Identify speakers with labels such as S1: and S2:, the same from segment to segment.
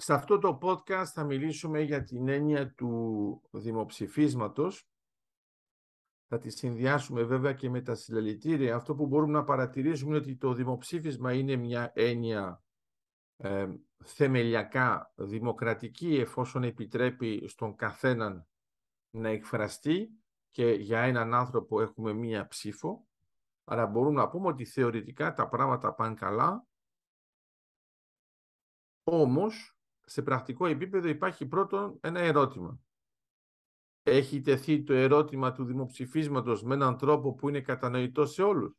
S1: Σε αυτό το podcast θα μιλήσουμε για την έννοια του δημοψηφίσματος. Θα τη συνδυάσουμε βέβαια και με τα συλλαλητήρια. Αυτό που μπορούμε να παρατηρήσουμε είναι ότι το δημοψήφισμα είναι μια έννοια ε, θεμελιακά δημοκρατική εφόσον επιτρέπει στον καθέναν να εκφραστεί και για έναν άνθρωπο έχουμε μία ψήφο. Άρα μπορούμε να πούμε ότι θεωρητικά τα πράγματα πάνε καλά. Όμως σε πρακτικό επίπεδο υπάρχει πρώτον ένα ερώτημα. Έχει τεθεί το ερώτημα του δημοψηφίσματος με έναν τρόπο που είναι κατανοητό σε όλους;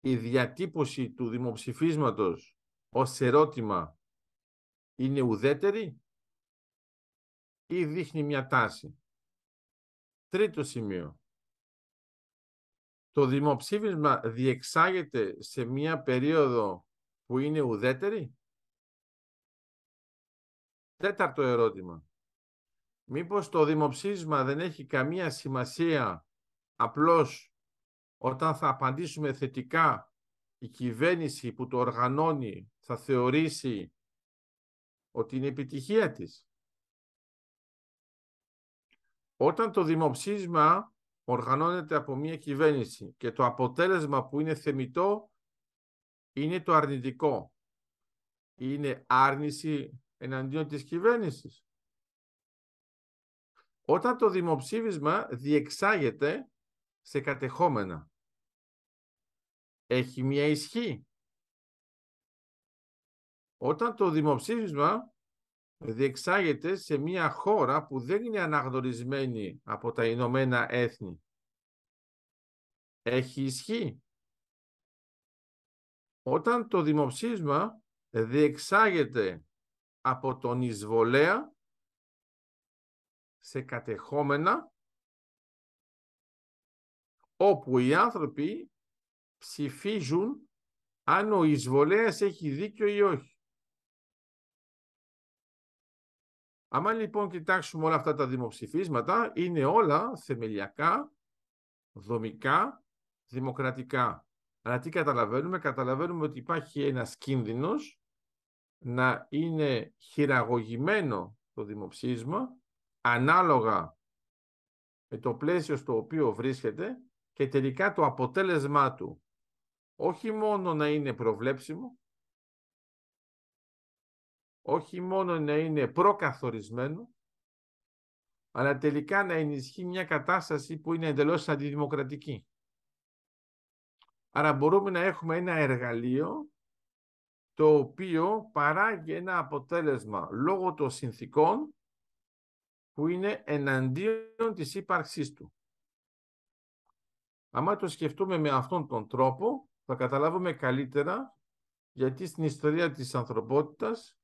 S1: Η διατύπωση του δημοψηφίσματος ως ερώτημα είναι ουδέτερη ή δείχνει μια τάση; Τρίτο σημείο. Το δημοψήφισμα διεξάγεται σε μια περίοδο που είναι ουδέτερη; Τέταρτο ερώτημα. Μήπως το δημοψήφισμα δεν έχει καμία σημασία απλώς όταν θα απαντήσουμε θετικά η κυβέρνηση που το οργανώνει θα θεωρήσει ότι είναι επιτυχία της; Όταν το δημοψήφισμα οργανώνεται από μια κυβέρνηση και το αποτέλεσμα που είναι θεμητό είναι το αρνητικό. Είναι άρνηση εναντίον της κυβέρνησης. Όταν το δημοψήφισμα διεξάγεται σε κατεχόμενα, έχει μια ισχύ. Όταν το δημοψήφισμα διεξάγεται σε μια χώρα που δεν είναι αναγνωρισμένη από τα Ηνωμένα Έθνη, έχει ισχύ. Όταν το δημοψήφισμα διεξάγεται από τον εισβολέα σε κατεχόμενα όπου οι άνθρωποι ψηφίζουν αν ο εισβολέας έχει δίκιο ή όχι. Άμα λοιπόν κοιτάξουμε όλα αυτά τα δημοψηφίσματα, είναι όλα θεμελιακά, δομικά, δημοκρατικά. Αλλά τι καταλαβαίνουμε, καταλαβαίνουμε ότι υπάρχει ένας κίνδυνος να είναι χειραγωγημένο το δημοψήφισμα ανάλογα με το πλαίσιο στο οποίο βρίσκεται και τελικά το αποτέλεσμά του όχι μόνο να είναι προβλέψιμο, όχι μόνο να είναι προκαθορισμένο, αλλά τελικά να ενισχύει μια κατάσταση που είναι εντελώς αντιδημοκρατική. Άρα μπορούμε να έχουμε ένα εργαλείο το οποίο παράγει ένα αποτέλεσμα λόγω των συνθήκων που είναι εναντίον της ύπαρξής του. Αν το σκεφτούμε με αυτόν τον τρόπο, θα καταλάβουμε καλύτερα γιατί στην ιστορία της ανθρωπότητας,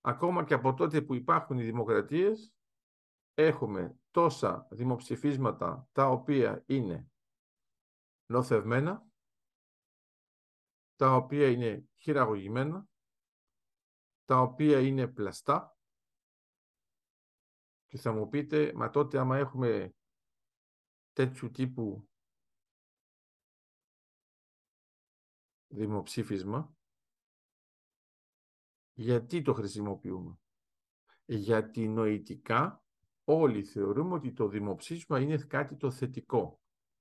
S1: ακόμα και από τότε που υπάρχουν οι δημοκρατίες, έχουμε τόσα δημοψηφίσματα τα οποία είναι νοθευμένα, τα οποία είναι χειραγωγημένα, τα οποία είναι πλαστά και θα μου πείτε, μα τότε άμα έχουμε τέτοιου τύπου δημοψήφισμα, γιατί το χρησιμοποιούμε; Γιατί νοητικά όλοι θεωρούμε ότι το δημοψήφισμα είναι κάτι το θετικό.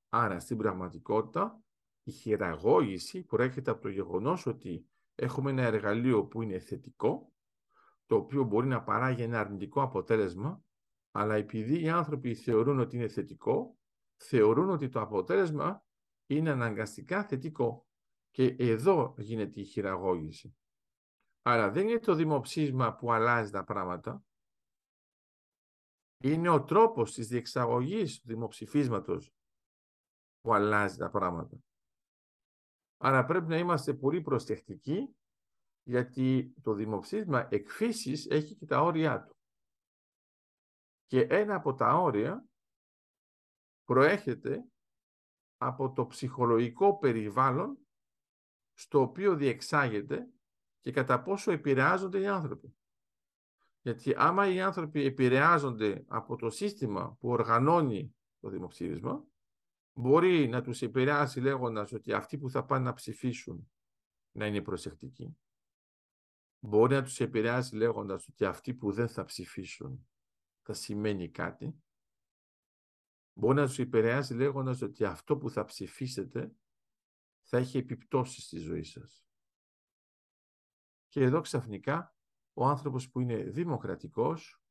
S1: Άρα στην πραγματικότητα η χειραγώγηση προέρχεται από το γεγονός ότι έχουμε ένα εργαλείο που είναι θετικό, το οποίο μπορεί να παράγει ένα αρνητικό αποτέλεσμα, αλλά επειδή οι άνθρωποι θεωρούν ότι είναι θετικό, θεωρούν ότι το αποτέλεσμα είναι αναγκαστικά θετικό. Και εδώ γίνεται η χειραγώγηση. Άρα δεν είναι το δημοψήφισμα που αλλάζει τα πράγματα. Είναι ο τρόπος της διεξαγωγής του δημοψηφίσματος που αλλάζει τα πράγματα. Άρα πρέπει να είμαστε πολύ προσεκτικοί γιατί το δημοψήφισμα εκφύσης έχει και τα όρια του. Και ένα από τα όρια προέρχεται από το ψυχολογικό περιβάλλον στο οποίο διεξάγεται και κατά πόσο επηρεάζονται οι άνθρωποι. Γιατί άμα οι άνθρωποι επηρεάζονται από το σύστημα που οργανώνει το δημοψήφισμα, μπορεί να τους επηρεάσει λέγοντας ότι αυτοί που θα πάνε να ψηφίσουν να είναι προσεκτικοί. μπορεί να τους επηρεάσει λέγοντας ότι αυτοί που δεν θα ψηφίσουν θα σημαίνει κάτι. Μπορεί να τους επηρεάσει λέγοντας ότι αυτό που θα ψηφίσετε θα έχει επιπτώσεις στη ζωή σας. Και εδώ ξαφνικά ο άνθρωπος που είναι δημοκρατικός,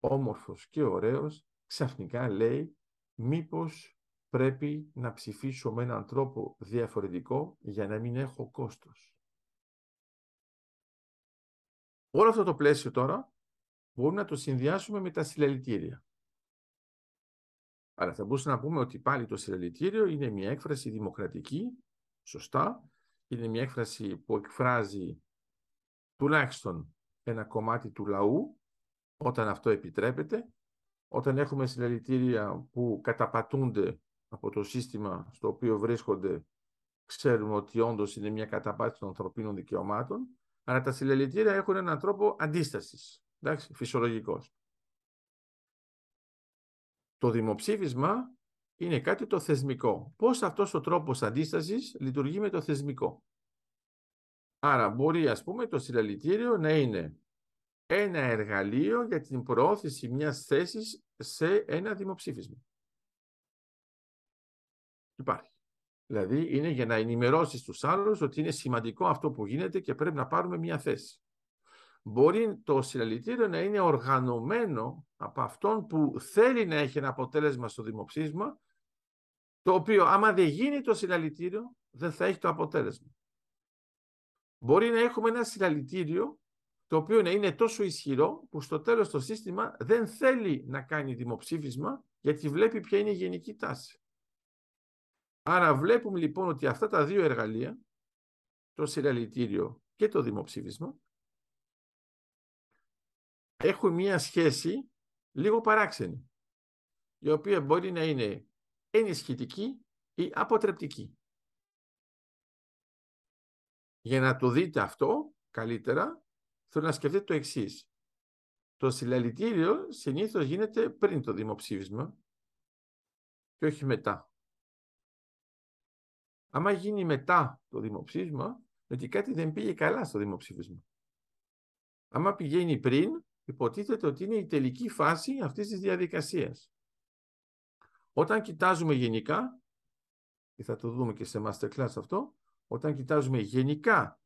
S1: όμορφος και ωραίος, ξαφνικά λέει μήπως πρέπει να ψηφίσω με έναν τρόπο διαφορετικό για να μην έχω κόστος. Όλο αυτό το πλαίσιο τώρα μπορούμε να το συνδυάσουμε με τα συλλαλητήρια. Αλλά θα μπορούσαμε να πούμε ότι πάλι το συλλαλητήριο είναι μια έκφραση δημοκρατική, σωστά, είναι μια έκφραση που εκφράζει τουλάχιστον ένα κομμάτι του λαού, όταν αυτό επιτρέπεται, όταν έχουμε συλλαλητήρια που καταπατούνται από το σύστημα στο οποίο βρίσκονται, ξέρουμε ότι όντως είναι μια καταπάτηση των ανθρωπίνων δικαιωμάτων, αλλά τα συλλαλητήρια έχουν έναν τρόπο αντίστασης, εντάξει, φυσιολογικός. Το δημοψήφισμα είναι κάτι το θεσμικό. Πώς αυτός ο τρόπος αντίστασης λειτουργεί με το θεσμικό; Άρα μπορεί, ας πούμε, το συλλαλητήριο να είναι ένα εργαλείο για την προώθηση μιας θέσης σε ένα δημοψήφισμα. Υπάρχει. Δηλαδή είναι για να ενημερώσεις τους άλλους ότι είναι σημαντικό αυτό που γίνεται και πρέπει να πάρουμε μια θέση. Μπορεί το συλλαλητήριο να είναι οργανωμένο από αυτόν που θέλει να έχει ένα αποτέλεσμα στο δημοψήφισμα, το οποίο άμα δεν γίνει το συλλαλητήριο δεν θα έχει το αποτέλεσμα. Μπορεί να έχουμε ένα συλλαλητήριο το οποίο να είναι τόσο ισχυρό που στο τέλος το σύστημα δεν θέλει να κάνει δημοψήφισμα γιατί βλέπει ποια είναι η γενική τάση. Άρα βλέπουμε λοιπόν ότι αυτά τα δύο εργαλεία, το συλλαλητήριο και το δημοψήφισμα, έχουν μία σχέση λίγο παράξενη, η οποία μπορεί να είναι ενισχυτική ή αποτρεπτική. Για να το δείτε αυτό καλύτερα, θέλω να σκεφτείτε το εξής. Το συλλαλητήριο συνήθως γίνεται πριν το δημοψήφισμα και όχι μετά. Άμα γίνει μετά το δημοψήφισμα, ότι κάτι δεν πήγε καλά στο δημοψήφισμα. Άμα πηγαίνει πριν, υποτίθεται ότι είναι η τελική φάση αυτής της διαδικασίας. Όταν κοιτάζουμε γενικά, και θα το δούμε και σε masterclass αυτό, όταν κοιτάζουμε γενικά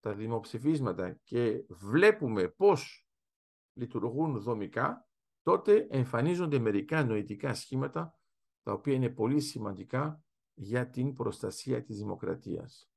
S1: τα δημοψηφίσματα και βλέπουμε πώς λειτουργούν δομικά, τότε εμφανίζονται μερικά νοητικά σχήματα, τα οποία είναι πολύ σημαντικά για την προστασία της δημοκρατίας.